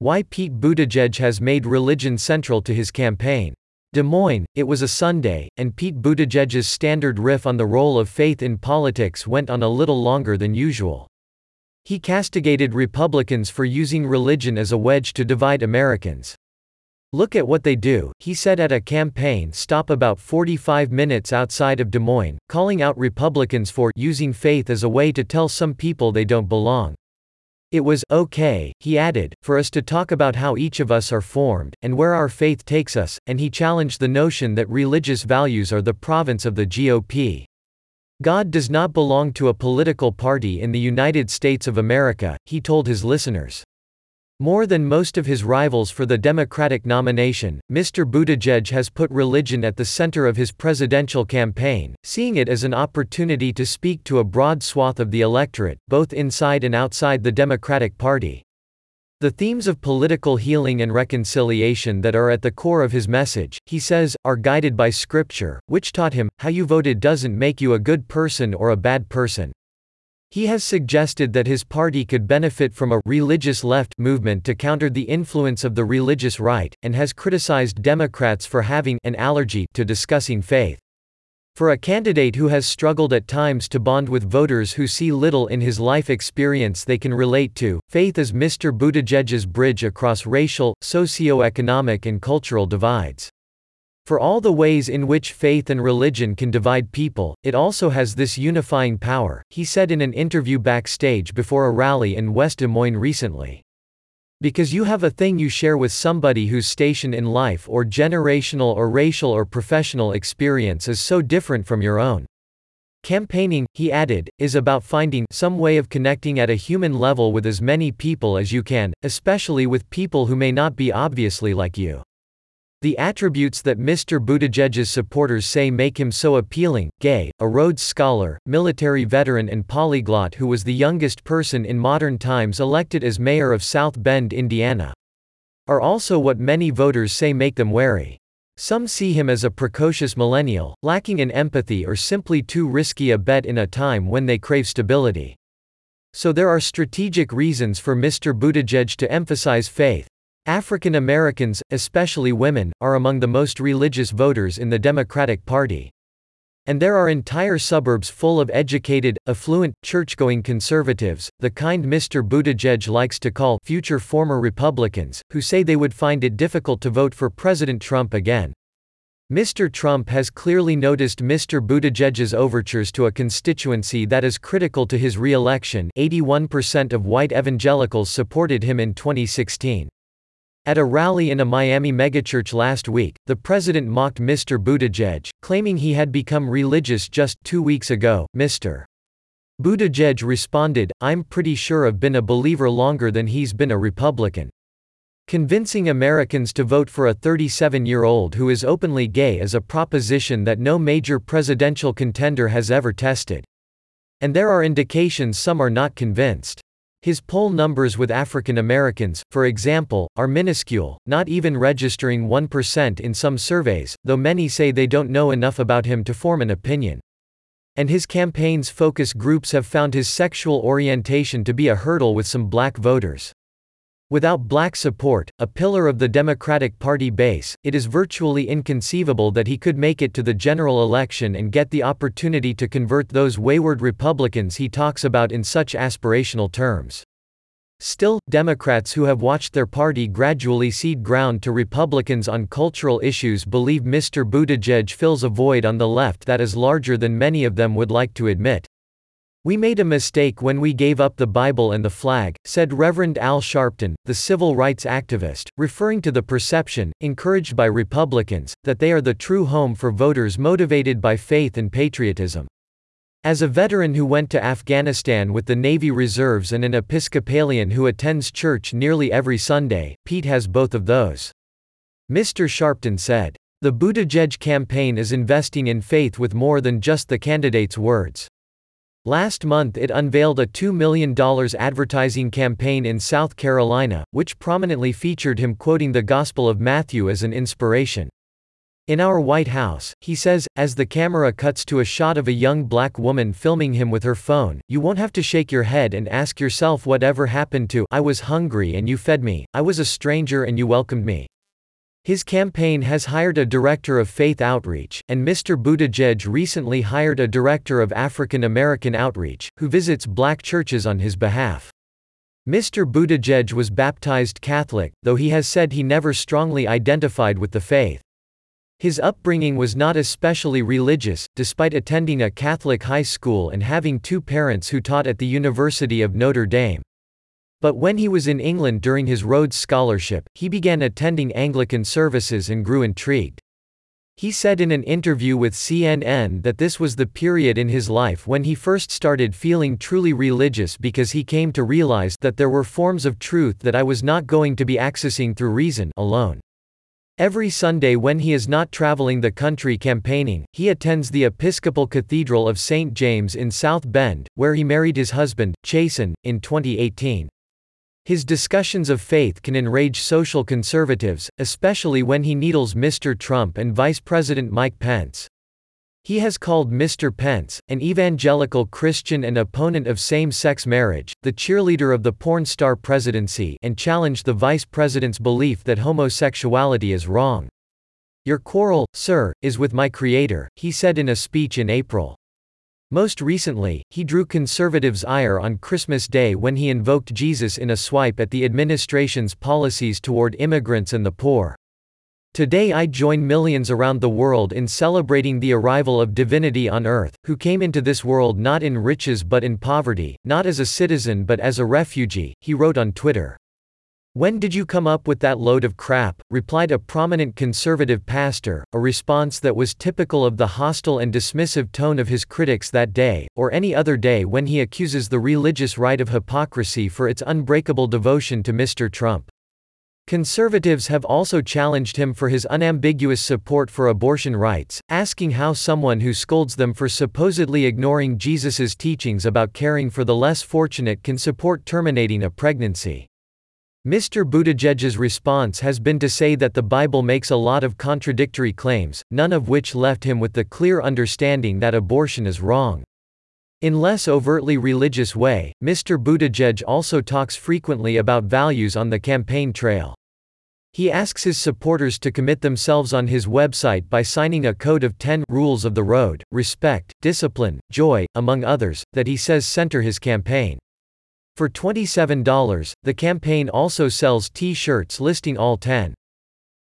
Why Pete Buttigieg has made religion central to his campaign. Des Moines, it was a Sunday, and Pete Buttigieg's standard riff on the role of faith in politics went on a little longer than usual. He castigated Republicans for using religion as a wedge to divide Americans. Look at what they do, he said at a campaign stop about 45 minutes outside of Des Moines, calling out Republicans for using faith as a way to tell some people they don't belong. It was okay, he added, for us to talk about how each of us are formed, and where our faith takes us, and he challenged the notion that religious values are the province of the GOP. God does not belong to a political party in the United States of America, he told his listeners. More than most of his rivals for the Democratic nomination, Mr. Buttigieg has put religion at the center of his presidential campaign, seeing it as an opportunity to speak to a broad swath of the electorate, both inside and outside the Democratic Party. The themes of political healing and reconciliation that are at the core of his message, he says, are guided by Scripture, which taught him, how you voted doesn't make you a good person or a bad person. He has suggested that his party could benefit from a religious left movement to counter the influence of the religious right, and has criticized Democrats for having an allergy to discussing faith. For a candidate who has struggled at times to bond with voters who see little in his life experience they can relate to, faith is Mr. Buttigieg's bridge across racial, socio-economic and cultural divides. For all the ways in which faith and religion can divide people, it also has this unifying power, he said in an interview backstage before a rally in West Des Moines recently. Because you have a thing you share with somebody whose station in life or generational or racial or professional experience is so different from your own. Campaigning, he added, is about finding some way of connecting at a human level with as many people as you can, especially with people who may not be obviously like you. The attributes that Mr. Buttigieg's supporters say make him so appealing, gay, a Rhodes Scholar, military veteran and polyglot who was the youngest person in modern times elected as mayor of South Bend, Indiana, are also what many voters say make them wary. Some see him as a precocious millennial, lacking in empathy or simply too risky a bet in a time when they crave stability. So there are strategic reasons for Mr. Buttigieg to emphasize faith, African Americans, especially women, are among the most religious voters in the Democratic Party. And there are entire suburbs full of educated, affluent, church-going conservatives, the kind Mr. Buttigieg likes to call future former Republicans, who say they would find it difficult to vote for President Trump again. Mr. Trump has clearly noticed Mr. Buttigieg's overtures to a constituency that is critical to his re-election 81% of white evangelicals supported him in 2016. At a rally in a Miami megachurch last week, the president mocked Mr. Buttigieg, claiming he had become religious just two weeks ago. Mr. Buttigieg responded, I'm pretty sure I've been a believer longer than he's been a Republican. Convincing Americans to vote for a 37 year old who is openly gay is a proposition that no major presidential contender has ever tested. And there are indications some are not convinced. His poll numbers with African Americans, for example, are minuscule, not even registering 1% in some surveys, though many say they don't know enough about him to form an opinion. And his campaign's focus groups have found his sexual orientation to be a hurdle with some black voters. Without black support, a pillar of the Democratic Party base, it is virtually inconceivable that he could make it to the general election and get the opportunity to convert those wayward Republicans he talks about in such aspirational terms. Still, Democrats who have watched their party gradually cede ground to Republicans on cultural issues believe Mr. Buttigieg fills a void on the left that is larger than many of them would like to admit. We made a mistake when we gave up the Bible and the flag, said Reverend Al Sharpton, the civil rights activist, referring to the perception, encouraged by Republicans, that they are the true home for voters motivated by faith and patriotism. As a veteran who went to Afghanistan with the Navy Reserves and an Episcopalian who attends church nearly every Sunday, Pete has both of those. Mr. Sharpton said. The Buttigieg campaign is investing in faith with more than just the candidate's words. Last month it unveiled a $2 million advertising campaign in South Carolina, which prominently featured him quoting the Gospel of Matthew as an inspiration. In our White House, he says, as the camera cuts to a shot of a young black woman filming him with her phone, you won't have to shake your head and ask yourself whatever happened to I was hungry and you fed me, I was a stranger and you welcomed me. His campaign has hired a director of faith outreach, and Mr. Buttigieg recently hired a director of African American outreach, who visits black churches on his behalf. Mr. Buttigieg was baptized Catholic, though he has said he never strongly identified with the faith. His upbringing was not especially religious, despite attending a Catholic high school and having two parents who taught at the University of Notre Dame. But when he was in England during his Rhodes Scholarship, he began attending Anglican services and grew intrigued. He said in an interview with CNN that this was the period in his life when he first started feeling truly religious because he came to realize that there were forms of truth that I was not going to be accessing through reason alone. Every Sunday when he is not traveling the country campaigning, he attends the Episcopal Cathedral of St. James in South Bend, where he married his husband, Chasten, in 2018. His discussions of faith can enrage social conservatives, especially when he needles Mr. Trump and Vice President Mike Pence. He has called Mr. Pence, an evangelical Christian and opponent of same-sex marriage, the cheerleader of the porn star presidency and challenged the vice president's belief that homosexuality is wrong. Your quarrel, sir, is with my creator, he said in a speech in April. Most recently, he drew conservatives' ire on Christmas Day when he invoked Jesus in a swipe at the administration's policies toward immigrants and the poor. Today I join millions around the world in celebrating the arrival of divinity on earth, who came into this world not in riches but in poverty, not as a citizen but as a refugee, he wrote on Twitter. When did you come up with that load of crap? replied a prominent conservative pastor, a response that was typical of the hostile and dismissive tone of his critics that day, or any other day when he accuses the religious right of hypocrisy for its unbreakable devotion to Mr. Trump. Conservatives have also challenged him for his unambiguous support for abortion rights, asking how someone who scolds them for supposedly ignoring Jesus's teachings about caring for the less fortunate can support terminating a pregnancy. Mr. Buttigieg's response has been to say that the Bible makes a lot of contradictory claims, none of which left him with the clear understanding that abortion is wrong. In less overtly religious way, Mr. Buttigieg also talks frequently about values on the campaign trail. He asks his supporters to commit themselves on his website by signing a code of 10 rules of the road, respect, discipline, joy, among others, that he says center his campaign. For $27, the campaign also sells t-shirts listing all 10.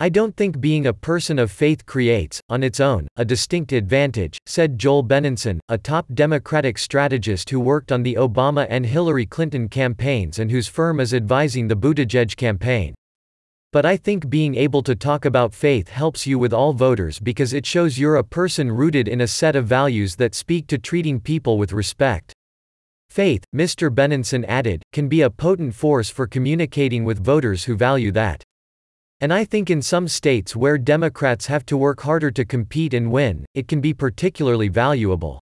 I don't think being a person of faith creates, on its own, a distinct advantage, said Joel Benenson, a top Democratic strategist who worked on the Obama and Hillary Clinton campaigns and whose firm is advising the Buttigieg campaign. But I think being able to talk about faith helps you with all voters because it shows you're a person rooted in a set of values that speak to treating people with respect. Faith, Mr. Benenson added, can be a potent force for communicating with voters who value that. And I think in some states where Democrats have to work harder to compete and win, it can be particularly valuable.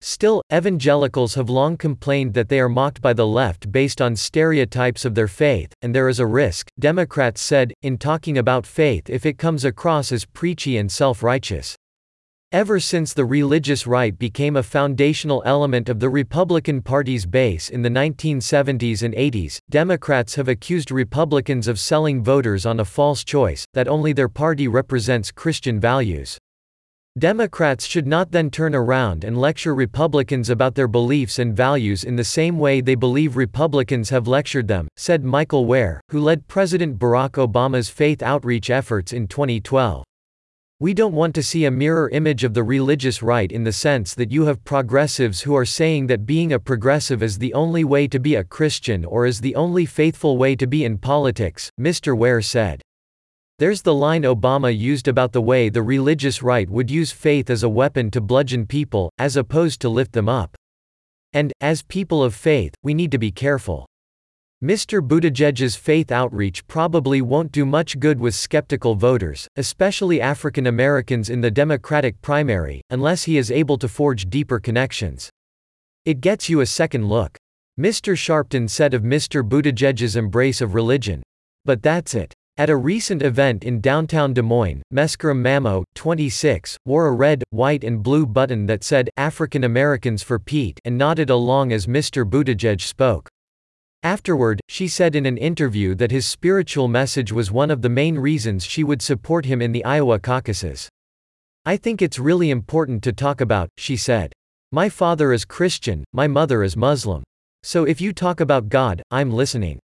Still, evangelicals have long complained that they are mocked by the left based on stereotypes of their faith, and there is a risk, Democrats said, in talking about faith if it comes across as preachy and self righteous. Ever since the religious right became a foundational element of the Republican Party's base in the 1970s and 80s, Democrats have accused Republicans of selling voters on a false choice, that only their party represents Christian values. Democrats should not then turn around and lecture Republicans about their beliefs and values in the same way they believe Republicans have lectured them, said Michael Wear, who led President Barack Obama's faith outreach efforts in 2012. We don't want to see a mirror image of the religious right in the sense that you have progressives who are saying that being a progressive is the only way to be a Christian or is the only faithful way to be in politics, Mr. Wear said. There's the line Obama used about the way the religious right would use faith as a weapon to bludgeon people, as opposed to lift them up. And, as people of faith, we need to be careful. Mr. Buttigieg's faith outreach probably won't do much good with skeptical voters, especially African Americans in the Democratic primary, unless he is able to forge deeper connections. It gets you a second look. Mr. Sharpton said of Mr. Buttigieg's embrace of religion. But that's it. At a recent event in downtown Des Moines, Meskeram Mamo, 26, wore a red, white and blue button that said, African Americans for Pete and nodded along as Mr. Buttigieg spoke. Afterward, she said in an interview that his spiritual message was one of the main reasons she would support him in the Iowa caucuses. I think it's really important to talk about, she said. My father is Christian, my mother is Muslim. So if you talk about God, I'm listening.